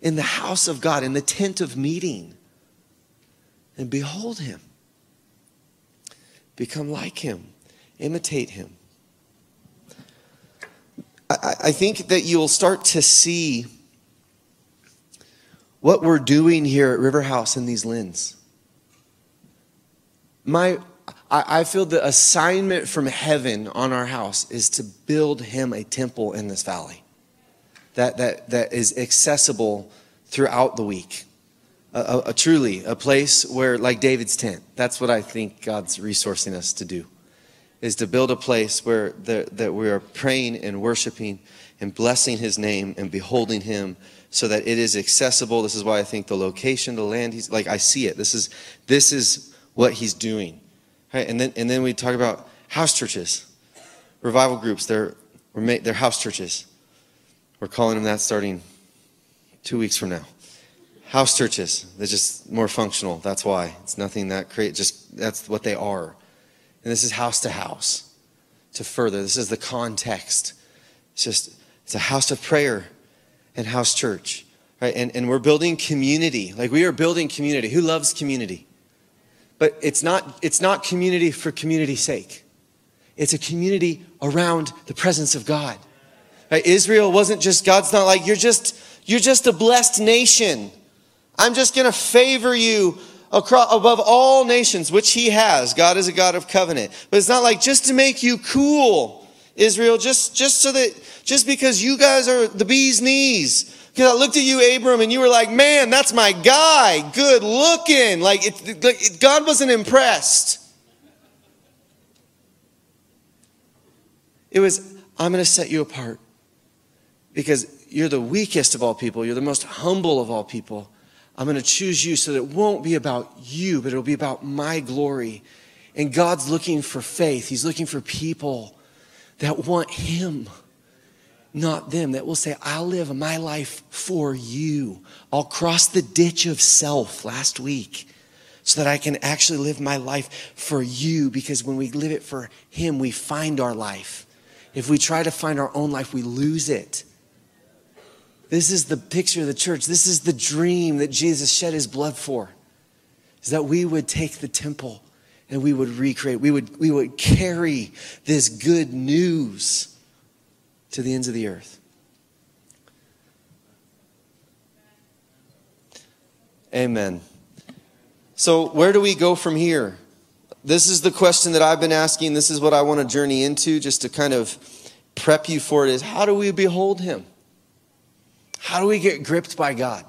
in the house of God, in the tent of meeting, and behold Him, become like Him, imitate Him. I, I think that you'll start to see what we're doing here at River House in these Lens my I, feel the assignment from heaven on our house is to build him a temple in this valley that, that, that is accessible throughout the week. A, a, a, truly a place where, like David's tent, that's what I think God's resourcing us to do, is to build a place where the, that we are praying and worshiping and blessing His name and beholding Him, so that it is accessible. This is why I think the location, the land, He's like I see it. This is this is what he's doing. Right? And then and then we talk about house churches, revival groups. They're they're house churches. We're calling them that starting two weeks from now. House churches. They're just more functional. That's why it's nothing that create. Just that's what they are. And this is house to house. To further, this is the context. It's just it's a house of prayer and house church right and, and we're building community like we are building community who loves community but it's not, it's not community for community's sake. It's a community around the presence of God. Right? Israel wasn't just, God's not like, you're just, you're just a blessed nation. I'm just going to favor you across, above all nations, which he has. God is a God of covenant. But it's not like just to make you cool, Israel, just, just so that, just because you guys are the bee's knees, because I looked at you, Abram, and you were like, man, that's my guy. Good looking. Like, it, like God wasn't impressed. It was, I'm going to set you apart because you're the weakest of all people. You're the most humble of all people. I'm going to choose you so that it won't be about you, but it'll be about my glory. And God's looking for faith. He's looking for people that want Him not them, that will say, I'll live my life for you. I'll cross the ditch of self last week so that I can actually live my life for you because when we live it for Him, we find our life. If we try to find our own life, we lose it. This is the picture of the church. This is the dream that Jesus shed His blood for, is that we would take the temple and we would recreate, we would, we would carry this good news to the ends of the earth. Amen. So, where do we go from here? This is the question that I've been asking. This is what I want to journey into just to kind of prep you for it is how do we behold him? How do we get gripped by God?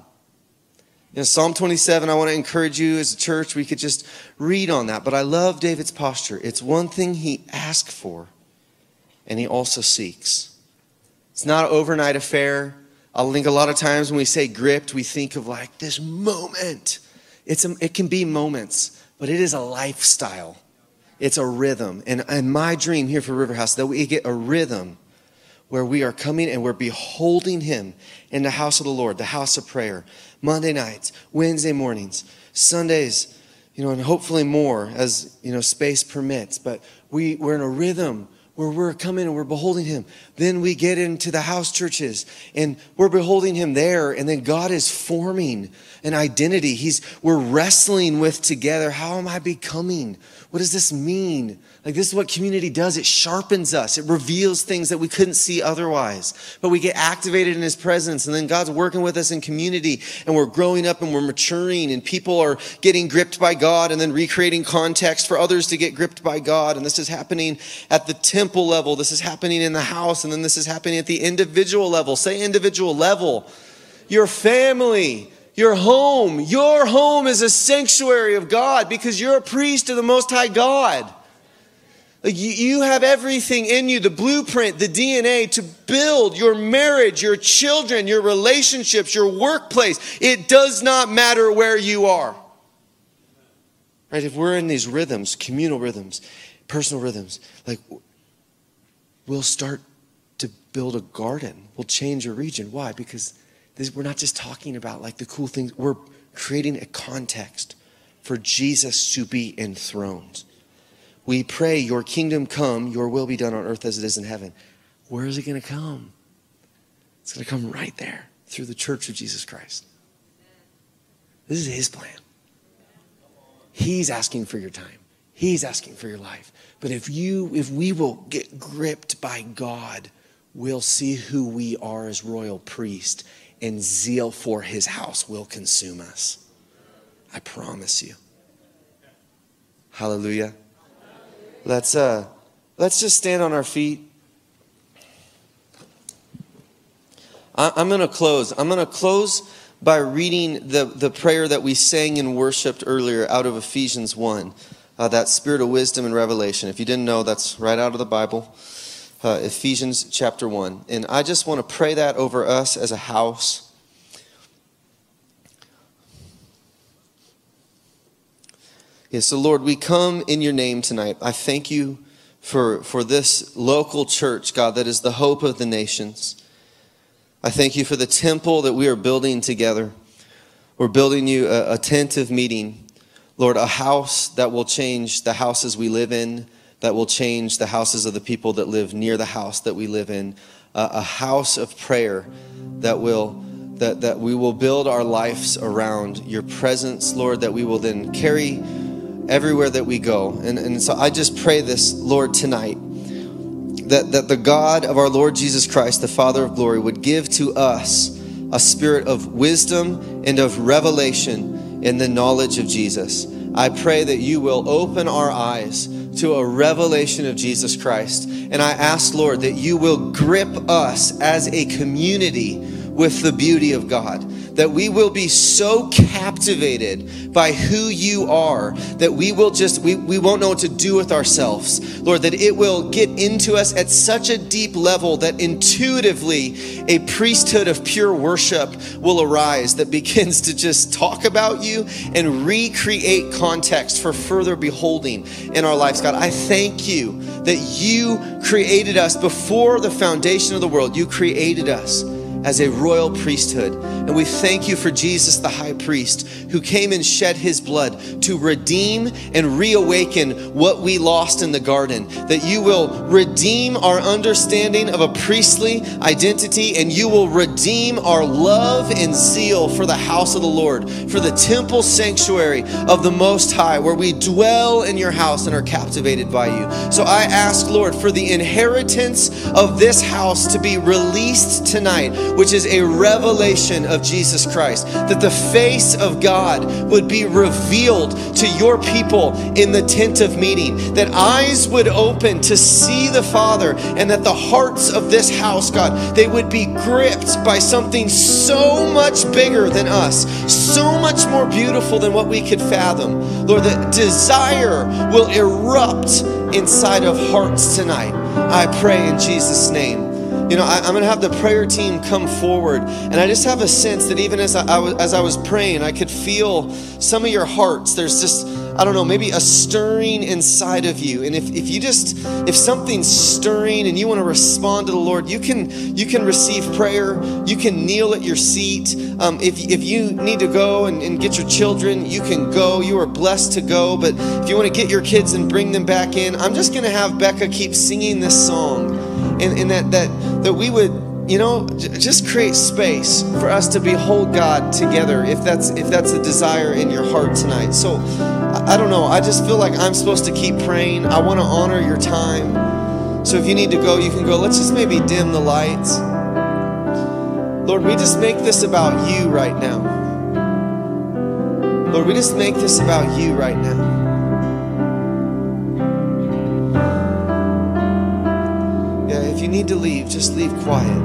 In Psalm 27, I want to encourage you as a church, we could just read on that. But I love David's posture. It's one thing he asks for, and he also seeks. It's not an overnight affair. I think a lot of times when we say gripped, we think of like this moment. It's a, it can be moments, but it is a lifestyle. It's a rhythm. And, and my dream here for River House that we get a rhythm where we are coming and we're beholding Him in the house of the Lord, the house of prayer, Monday nights, Wednesday mornings, Sundays, you know, and hopefully more as, you know, space permits. But we, we're in a rhythm where we're coming and we're beholding him. Then we get into the house churches and we're beholding him there. And then God is forming an identity. He's, we're wrestling with together. How am I becoming? What does this mean? Like, this is what community does. It sharpens us, it reveals things that we couldn't see otherwise. But we get activated in His presence, and then God's working with us in community, and we're growing up and we're maturing, and people are getting gripped by God, and then recreating context for others to get gripped by God. And this is happening at the temple level, this is happening in the house, and then this is happening at the individual level. Say individual level. Your family, your home. Your home is a sanctuary of God because you're a priest of the Most High God. Like you, you have everything in you the blueprint, the DNA to build your marriage, your children, your relationships, your workplace. It does not matter where you are. Right? If we're in these rhythms, communal rhythms, personal rhythms, like we'll start to build a garden. We'll change a region. Why? Because this, we're not just talking about like the cool things, we're creating a context for Jesus to be enthroned. We pray, Your kingdom come, Your will be done on earth as it is in heaven. Where is it going to come? It's going to come right there through the church of Jesus Christ. This is His plan. He's asking for your time. He's asking for your life. But if you if we will get gripped by God, we'll see who we are as royal priest and zeal for his house will consume us. I promise you. Hallelujah. Let's uh let's just stand on our feet. I, I'm gonna close. I'm gonna close by reading the, the prayer that we sang and worshiped earlier out of Ephesians 1, uh, that spirit of wisdom and revelation. If you didn't know, that's right out of the Bible, uh, Ephesians chapter 1. And I just want to pray that over us as a house. Yes, so Lord, we come in your name tonight. I thank you for, for this local church, God, that is the hope of the nations. I thank you for the temple that we are building together. We're building you a, a tent of meeting, Lord, a house that will change the houses we live in, that will change the houses of the people that live near the house that we live in, uh, a house of prayer that will that, that we will build our lives around your presence, Lord, that we will then carry everywhere that we go. And, and so I just pray this, Lord, tonight that, that the God of our Lord Jesus Christ, the Father of glory, would give to us a spirit of wisdom and of revelation in the knowledge of Jesus. I pray that you will open our eyes to a revelation of Jesus Christ. And I ask, Lord, that you will grip us as a community with the beauty of God that we will be so captivated by who you are that we will just, we, we won't know what to do with ourselves. Lord, that it will get into us at such a deep level that intuitively a priesthood of pure worship will arise that begins to just talk about you and recreate context for further beholding in our lives. God, I thank you that you created us before the foundation of the world. You created us as a royal priesthood. And we thank you for Jesus, the high priest, who came and shed his blood to redeem and reawaken what we lost in the garden. That you will redeem our understanding of a priestly identity and you will redeem our love and zeal for the house of the Lord, for the temple sanctuary of the Most High, where we dwell in your house and are captivated by you. So I ask, Lord, for the inheritance of this house to be released tonight which is a revelation of Jesus Christ. That the face of God would be revealed to your people in the tent of meeting. That eyes would open to see the Father, and that the hearts of this house, God, they would be gripped by something so much bigger than us, so much more beautiful than what we could fathom. Lord, that desire will erupt inside of hearts tonight. I pray in Jesus' name. You know, I, am going to have the prayer team come forward. And I just have a sense that even as I, I, was, as I was praying, I could feel some of your hearts. There's just, I don't know, maybe a stirring inside of you. And if, if you just, if something's stirring and you want to respond to the Lord, you can, you can receive prayer. You can kneel at your seat. Um, if, if you need to go and, and get your children, you can go. You are blessed to go. But if you want to get your kids and bring them back in, I'm just going to have Becca keep singing this song. And, and that, that that we would you know just create space for us to behold god together if that's if that's a desire in your heart tonight. So i don't know. I just feel like i'm supposed to keep praying. I want to honor your time. So if you need to go you can go. Let's just maybe dim the lights. Lord we just make this about you right now. Lord we just make this about you right now you need to leave, just leave quiet.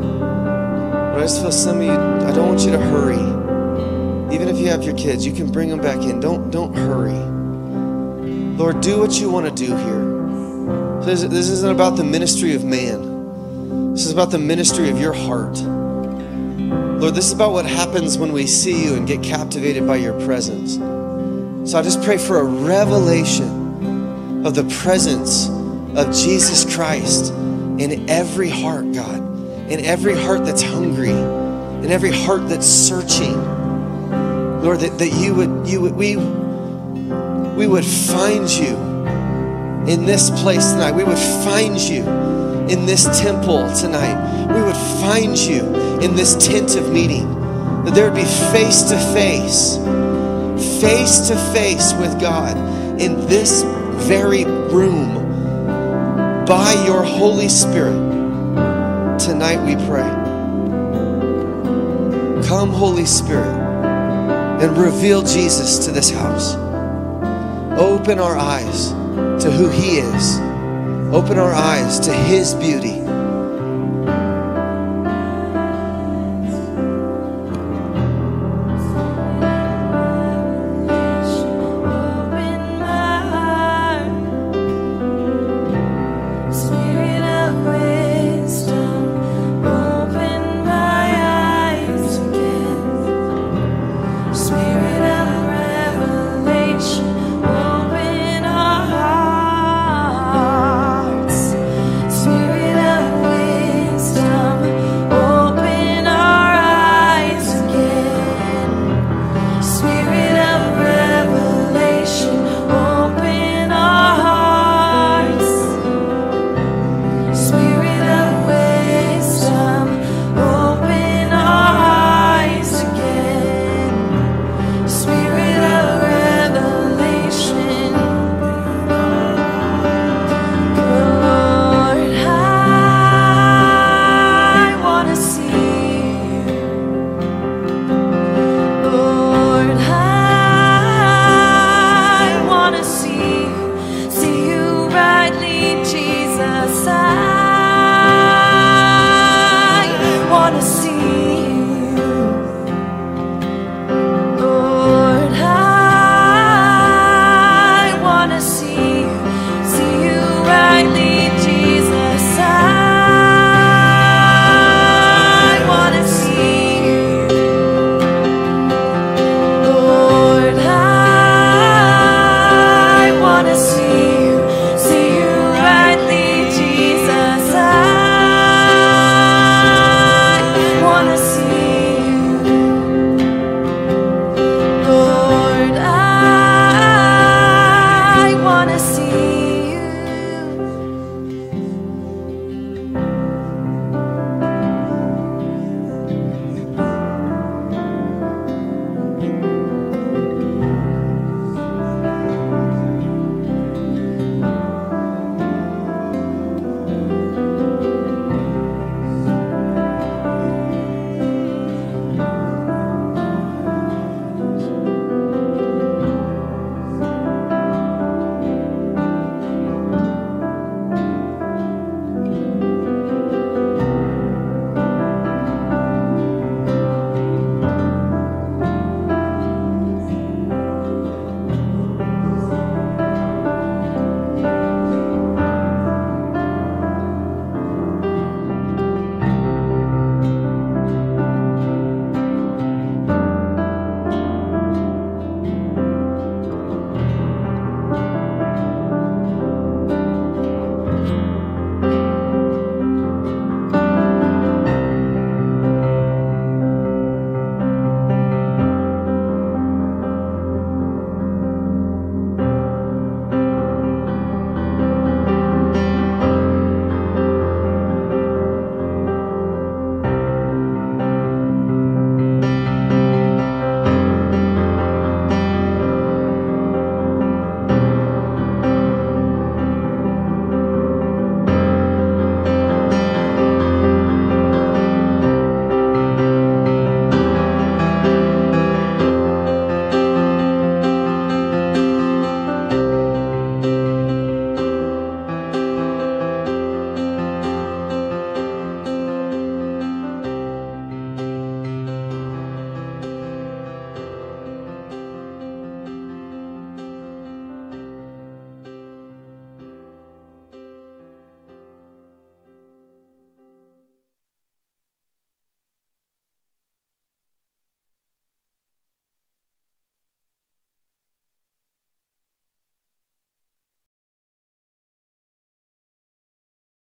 But I just feel some of you, I don't want you to hurry. Even if you have your kids, you can bring them back in. Don't, don't hurry. Lord, do what you want to do here. This, this isn't about the ministry of man. This is about the ministry of your heart. Lord, this is about what happens when we see you and get captivated by your presence. So I just pray for a revelation of the presence of Jesus Christ in every heart, God, in every heart that's hungry, in every heart that's searching. Lord, that, that you would, you would, we, we would find you in this place tonight. We would find you in this temple tonight. We would find you in this tent of meeting. That there would be face to face, face to face with God in this very room by your Holy Spirit. Tonight we pray. Come, Holy Spirit, and reveal Jesus to this house. Open our eyes to who He is. Open our eyes to His beauty